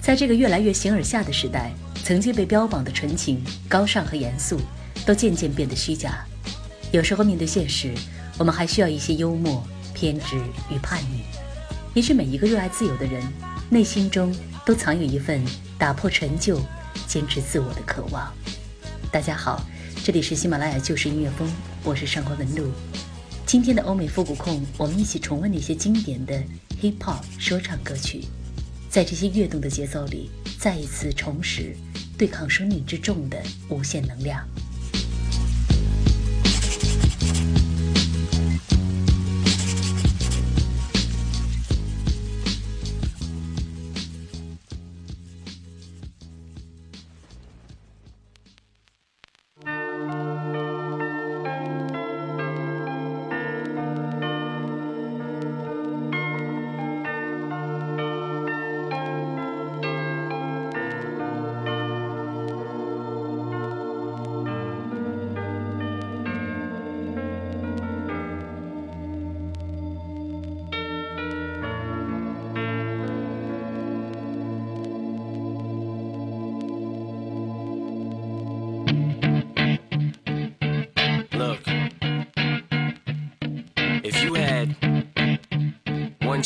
在这个越来越形而下的时代，曾经被标榜的纯情、高尚和严肃，都渐渐变得虚假。有时候面对现实，我们还需要一些幽默、偏执与叛逆。也许每一个热爱自由的人，内心中都藏有一份打破陈旧、坚持自我的渴望。大家好，这里是喜马拉雅旧时音乐风，我是上官文露。今天的欧美复古控，我们一起重温那些经典的 hip hop 说唱歌曲。在这些跃动的节奏里，再一次重拾对抗生命之重的无限能量。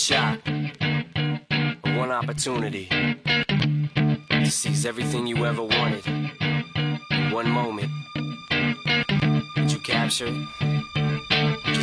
Shot, one opportunity to seize everything you ever wanted one moment. Did you capture?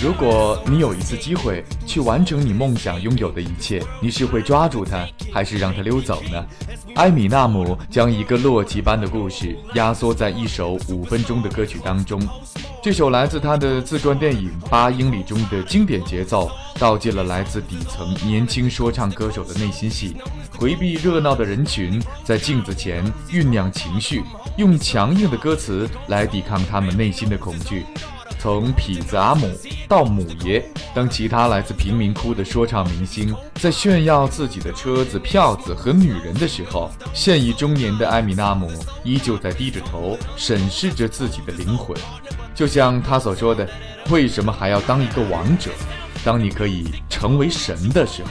如果你有一次机会去完成你梦想拥有的一切，你是会抓住它，还是让它溜走呢？埃米纳姆将一个洛奇般的故事压缩在一首五分钟的歌曲当中。这首来自他的自传电影《八英里》中的经典节奏，道尽了来自底层年轻说唱歌手的内心戏。回避热闹的人群，在镜子前酝酿情绪，用强硬的歌词来抵抗他们内心的恐惧。从痞子阿姆到母爷，当其他来自贫民窟的说唱明星在炫耀自己的车子、票子和女人的时候，现已中年的艾米纳姆依旧在低着头审视着自己的灵魂。就像他所说的：“为什么还要当一个王者？当你可以成为神的时候。”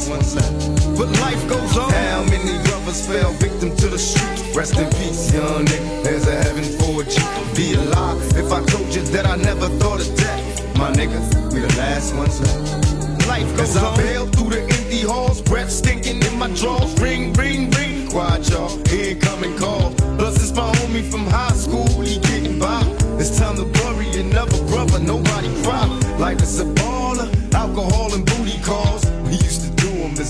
last ones left. But life goes on. How many brothers fell victim to the street? Rest in peace, young nigga. There's a heaven for you. Be alive if I told you that I never thought of death. My niggas, we the last ones left. Life goes on. I bail through the empty halls, breath stinking in my drawers. Ring, ring, ring. Quiet, y'all. Incoming call. Plus, it's my homie from high school. He getting by. It's time to bury another brother. Nobody cry. Life is a baller. Alcohol and booty calls.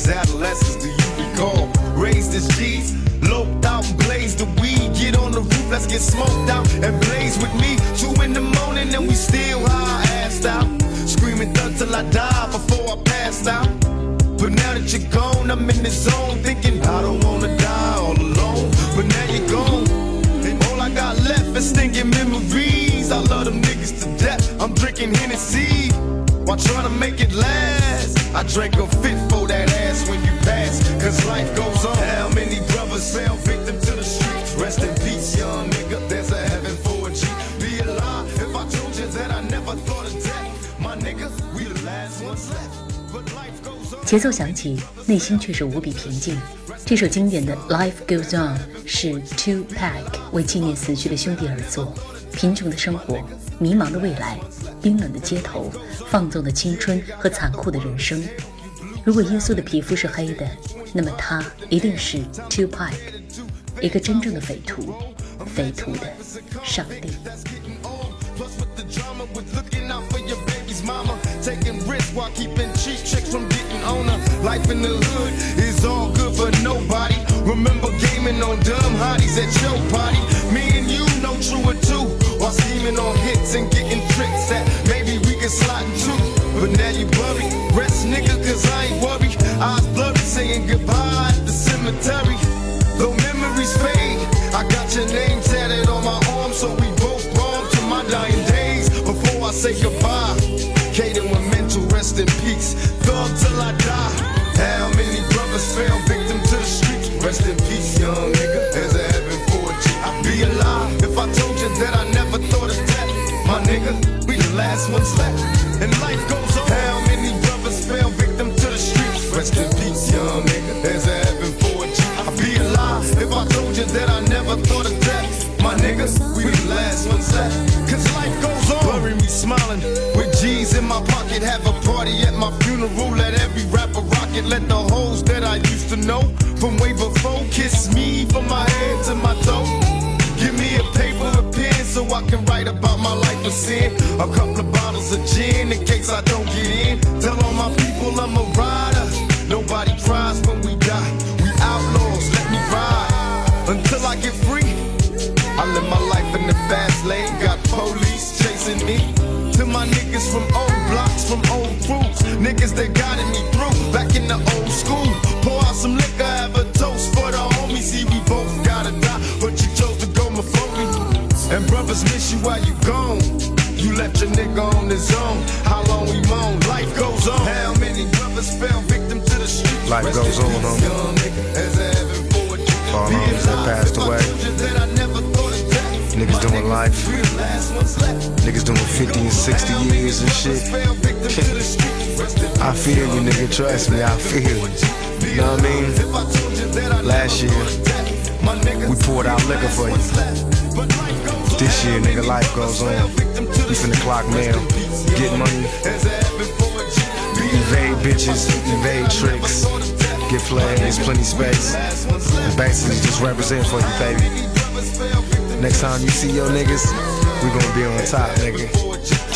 As adolescents. Do you recall? Raised as G's. Loped out and blazed the weed. Get on the roof. Let's get smoked out and blaze with me. Two in the morning and we still high assed out. Screaming thug till I die before I passed out. But now that you're gone, I'm in the zone thinking I don't wanna die all alone. But now you're gone, and all I got left is stinking memories. I love them niggas to death. I'm drinking Hennessy while trying to make it last. I drank a fit for that ass when you pass, cause life goes on. How many brothers fell victim to the streets? Rest in peace, young nigga. There's a heaven for a G. Be alive if I told you that I never thought of death. My nigga, we the last ones left. But life goes on. 节奏响起，内心却是无比平静。这首经典的《Life Goes On》是 Two Pack 为纪念死去的兄弟而作。贫穷的生活、迷茫的未来、冰冷的街头、放纵的青春和残酷的人生。如果耶稣的皮肤是黑的，那么他一定是 Two Pack，一个真正的匪徒，匪徒的上帝。 Plus with the drama with looking out for your baby's mama. Taking risks while keeping cheap chicks from getting on her. Life in the hood is all good for nobody. Remember gaming on dumb hotties at your party. Me and you know true or two. While scheming on hits and getting tricks that maybe we can slide into. But now you worry. Nigga, cause I ain't worried. Eyes blurry saying goodbye at the cemetery. Though memories fade, I got your name tatted on my arm, so we both bomb to my dying days before I say goodbye. Caden with mental rest in peace, thug till I die. How many brothers fell victim to the streets? Rest in peace, young nigga. There's a heaven for a G. I'd be alive if I told you that I never thought of death. My nigga, we the last ones left. And life goes Rest in peace, young nigga. There's a heaven for a G. I'd be alive if I told you that I never thought of death. My niggas, we the last ones left. Cause life goes on. Bury me smiling with G's in my pocket. Have a party at my funeral. Let every rapper rock it, let the hoes that I used to know from way before kiss me from my head to my toe. Give me a paper, a pen, so I can write about my life of sin. A couple of bottles of gin in case I don't get in. Tell all my people I'm a rider. Nobody cries when we die. We outlaws, let me ride until I get free. I live my life in the fast lane, got police chasing me. To my niggas from old blocks, from old crews, niggas that guided me through. Back in the old school, pour out some liquor, have a toast for the homies. See, we both gotta die, but you chose to go before me. And brothers miss you while you gone. You left your nigga on his own. How long we moan? Life goes on. How many brothers fell Life goes on, homie. All homies that passed away. Niggas doing life. Niggas doing 50 and 60 years and shit. I feel you, nigga. Trust me, I feel you. You know what I mean? Last year, we poured out liquor for you. This year, nigga, life goes on. We finna clock mail, get money, evade bitches, evade tricks, get players, plenty space. And basically just represent for you, baby. Next time you see your niggas, we gonna be on top, nigga.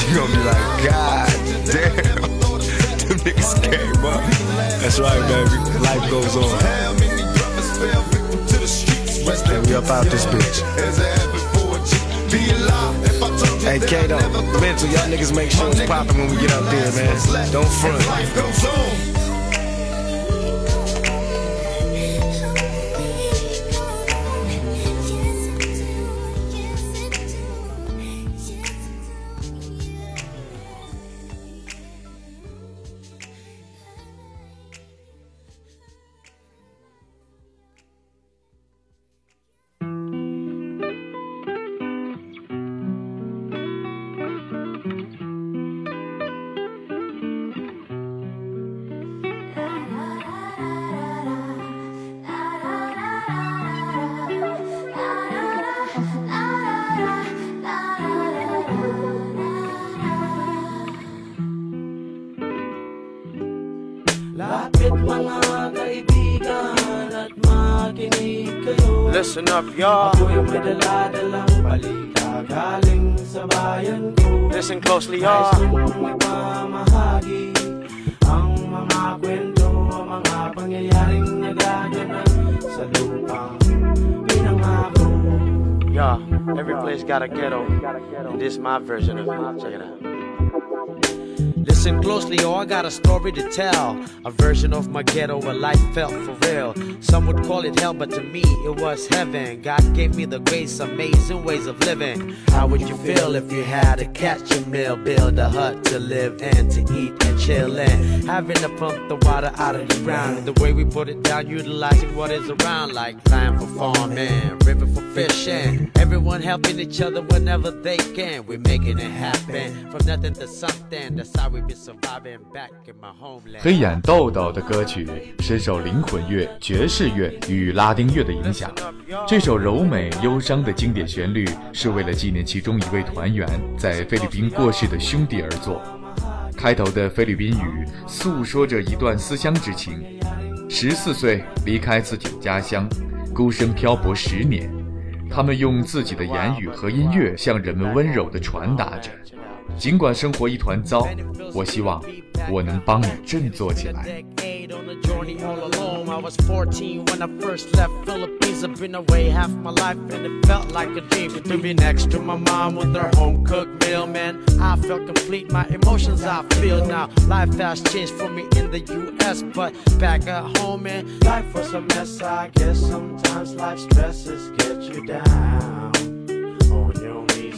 You gonna be like, God damn, them niggas came up. That's right, baby. Life goes on. And we up out this bitch. Hey Kato, mental, y'all niggas make sure it's poppin' when we get up there, man. Don't front. Up, y'all. Listen closely, y'all. ang mga kwento, ang mga pangyayaring sa. Y'all, every place got a ghetto. And this is my version of it. Check it out. Listen closely, oh, I got a story to tell. A version of my ghetto where life felt for real. Some would call it hell, but to me it was heaven. God gave me the grace, amazing ways of living. How would you feel if you had to catch a meal, build a hut to live and to eat and chill in? Having to pump the water out of the ground. The way we put it down, utilizing what is around, like land for farming, river for fishing. Everyone helping each other whenever they can. We're making it happen from nothing to something. That's how we've been 黑眼豆豆的歌曲深受灵魂乐、爵士乐与拉丁乐的影响。这首柔美忧伤的经典旋律是为了纪念其中一位团员在菲律宾过世的兄弟而作。开头的菲律宾语诉说着一段思乡之情。十四岁离开自己的家乡，孤身漂泊十年，他们用自己的言语和音乐向人们温柔地传达着。尽管生活一团糟，我希望我能帮你振作起来。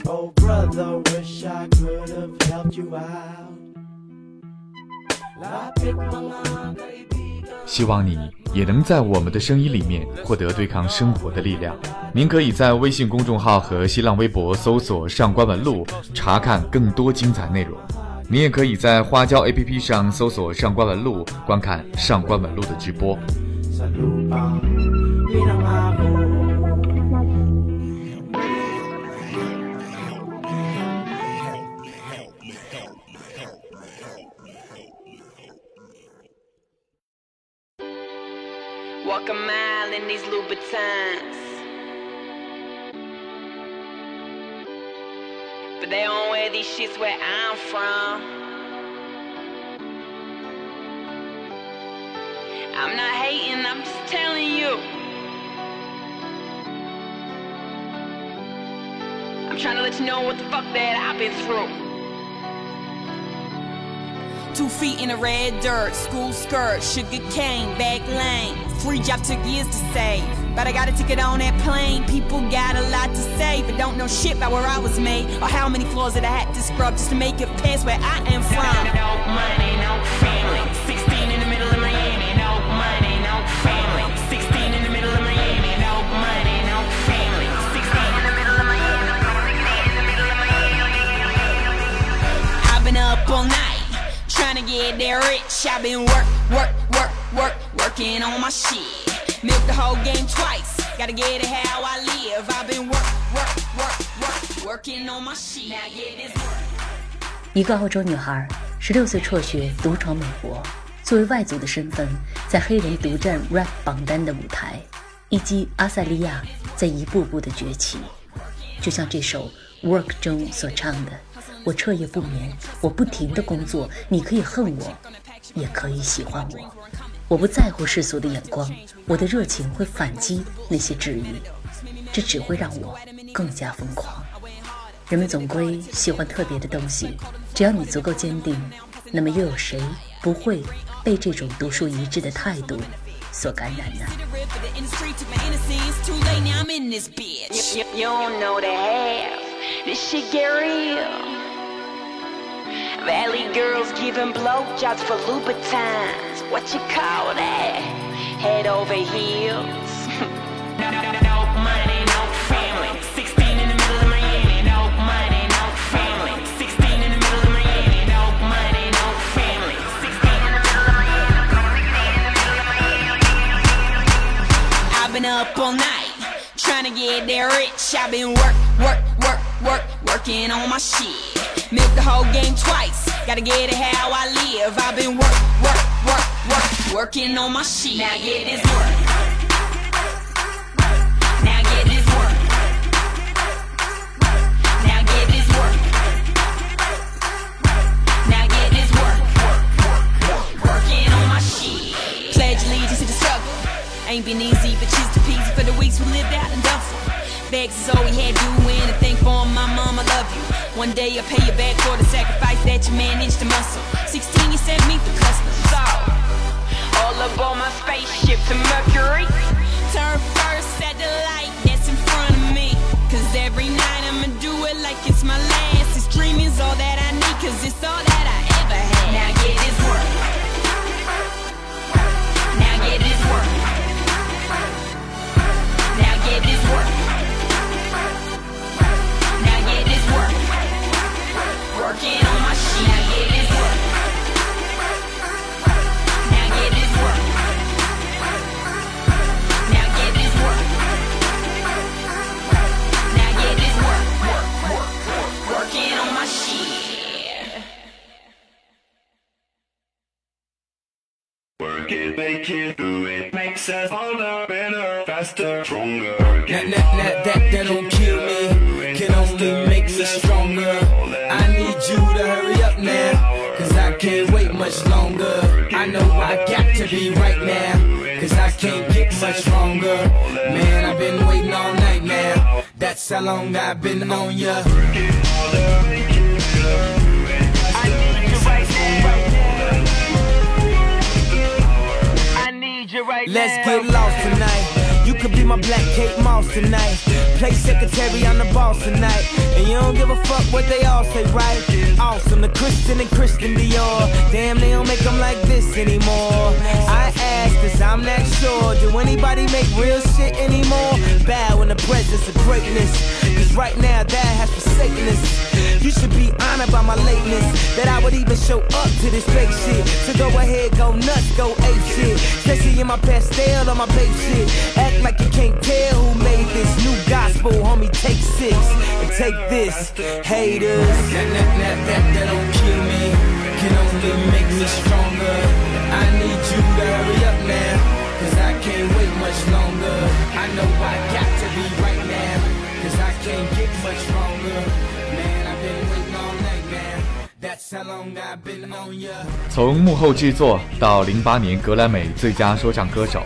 Oh, brother, wish I could have helped you out. Lapit mga kaibigan. 希望你也能在我们的声音里面获得对抗生活的力量。您可以在微信公众号和新浪微博搜索“上官文露”，查看更多精彩内容。您也可以在花椒 APP 上搜索“上官文露”，观看上官文露的直播。But they don't wear these shits where I'm from. I'm not hating, I'm just telling you. I'm trying to let you know what the fuck that I've been through. Two feet in the red dirt, school skirt, sugar cane, back lane. Free job took years to save. But I got a ticket on that plane. People got a lot to say, but don't know shit about where I was made. Or how many floors that I had to scrub just to make it past where I am from. No money, no family. 16 in the middle of Miami. No money, no family. 16 in the middle of Miami. No money, no family. 16 in the middle of Miami. I've been up all night get there rich. I've been work, work, work, work, working on my shit. Milk the whole game twice. Gotta get it how I live. I've been work, work, work, work, working on my shit. Now get this work. 一个澳洲女孩，十六岁辍学，独闯美国，作为外族的身份，在黑人独占 rap 榜单的舞台，以及阿塞利亚在一步步的崛起。就像这首《Work》中所唱的：“我彻夜不眠，我不停的工作，你可以恨我，也可以喜欢我。我不在乎世俗的眼光，我的热情会反击那些质疑，这只会让我更加疯狂。人们总归喜欢特别的东西，只要你足够坚定，那么又有谁不会被这种独树一帜的态度 Socanana. You, you, you don't know the half. This shit get real. Valley girls giving blowjobs for Louboutins. What you call that? Head over heels. no, no, no money. Been up all night trying to get there rich. I've been work, work, work, work, working on my shit. Milk the whole game twice. Gotta get it how I live. I've been work, work, work, work, working on my shit. Now get this work. Ain't been easy, but cheers to peasy for the weeks we lived out in Duffel. Begs is all we had to do anything for my mama i love you. One day I'll pay you back for the sacrifice that you managed to muscle. 16, you sent me through customs. So, all aboard my spaceship to Mercury. Turn first at the light that's in front of me. Cause every night I'ma do it like it's my last. This dream is all that I need, cause it's all that's how long I've been on ya. Let's get lost tonight. You could be my black Kate Moss tonight. Play secretary, I'm the boss tonight. And you don't give a fuck what they all say, right? Awesome, the Christian and Christian Dior. Damn, they don't make them like this anymore. I cause I'm not sure. Do anybody make real shit anymore? Bow in the presence of greatness. Cause right now, that has forsaken us. You should be honored by my lateness. That I would even show up to this fake shit. So go ahead, go nuts, go ape shit. Especially in my pastel on my babe shit. Act like you can't tell who made this new gospel, homie. Take six and take this, haters. That, that, that, that, that don't kill me, can only make me stronger. I need you to 从幕后制作到零八年格莱美最佳说唱歌手，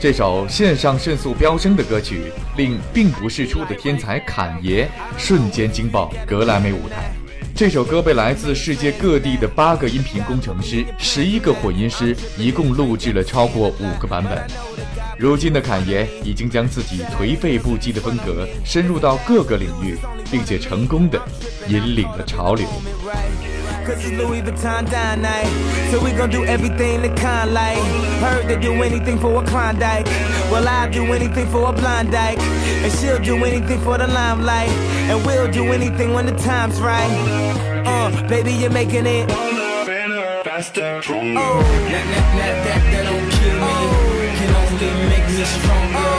这首线上胜速飙升的歌曲，令并不是出的天才侃爷瞬间惊爆格莱美舞台。这首歌被来自世界各地的八个音频工程师、十一个混音师，一共录制了超过五个版本。如今的侃爷已经将自己颓废不羁的风格深入到各个领域，并且成功的引领了潮流。Cause it's Louis Vuitton dine night. So we gon' do everything the kind like. Heard they do anything for a Klondike. Well, I'll do anything for a blind dyke. And she'll do anything for the limelight. And we'll do anything when the time's right. Uh, baby, you're making it. Faster, stronger. Oh, that, that, that, that, that don't kill me. Can only make me stronger.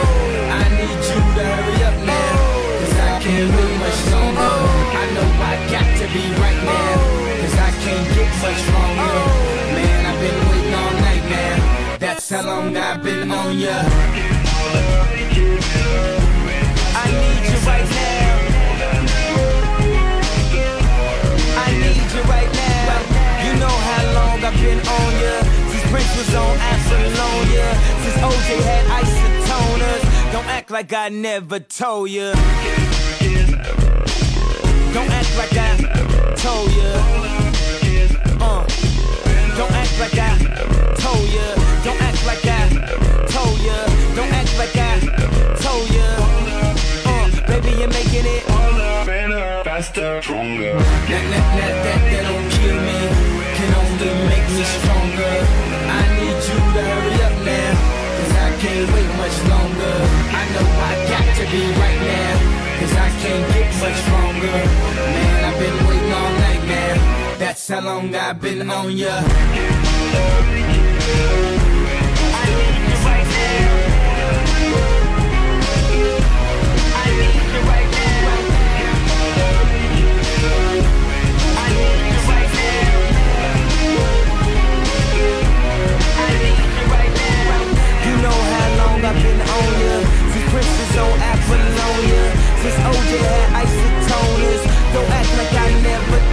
I need you to hurry up now. Cause I can't wait much longer. I know I got to be right now. Much longer. Man, I've been waiting all night now. That's how long I've been on ya. I need you right now. I need you right now. You know how long I've been on ya. Since Prince was on. Since OJ had isotoners. Don't act like I never told ya. Don't act like I told ya. Act like I told ya. Don't act like I told ya. Don't act like I told ya. Uh, baby, you're making it. all Better, faster, stronger. That, that, that, that, that don't kill me. Can only make me stronger. I need you to hurry up now. Cause I can't wait much longer. I know I got to be right now. Cause I can't get much stronger. How long I've been on ya. Since OJ had isotoners. Don't act like I never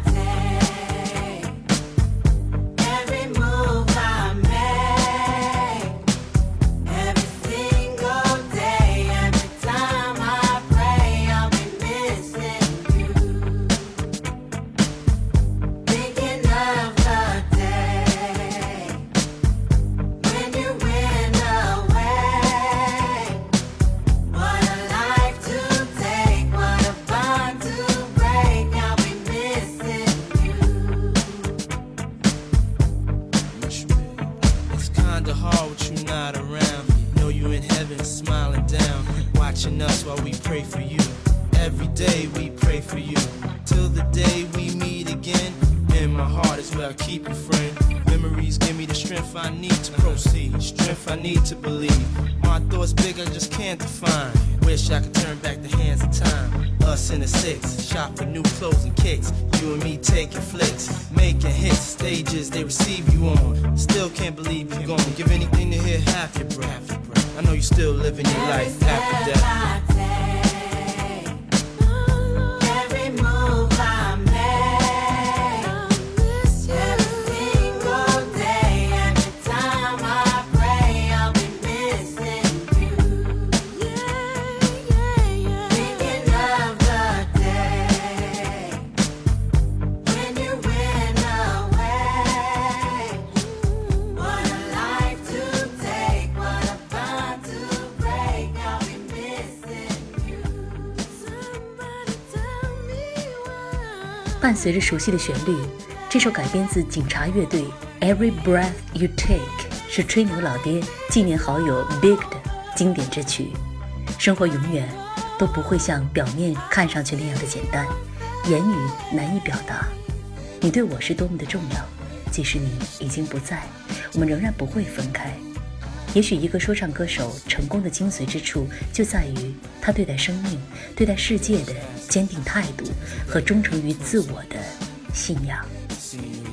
Watching us while we pray for you. Every day we pray for you. Till the day we meet again. In my heart is where I keep you, friend. Memories give me the strength I need to proceed. Strength I need to believe. My thoughts big, I just can't define. Wish I could turn back the hands of time. Us in the six, shop for new clothes and kicks. You and me taking flicks, making hits, stages they receive you on. Still can't believe you're gone. Give anything to hear half your breath. I know you're still living your life after death. 伴随着熟悉的旋律，这首改编自警察乐队《Every Breath You Take》是吹牛老爹纪念好友 Big 的经典之曲。生活永远都不会像表面看上去那样的简单，言语难以表达。你对我是多么的重要，即使你已经不在，我们仍然不会分开。也许一个说唱歌手成功的精髓之处，就在于他对待生命、对待世界的坚定态度和忠诚于自我的信仰。Seeing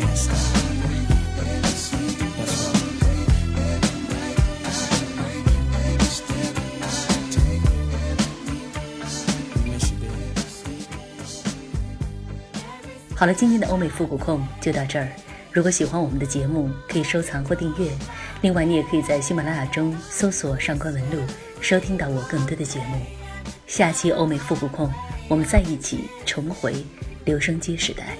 you 好了，今天的欧美复古控就到这儿。如果喜欢我们的节目，可以收藏或订阅。另外，你也可以在喜马拉雅中搜索“上官文露”，收听到我更多的节目。下期欧美复古控，我们再一起重回留声机时代。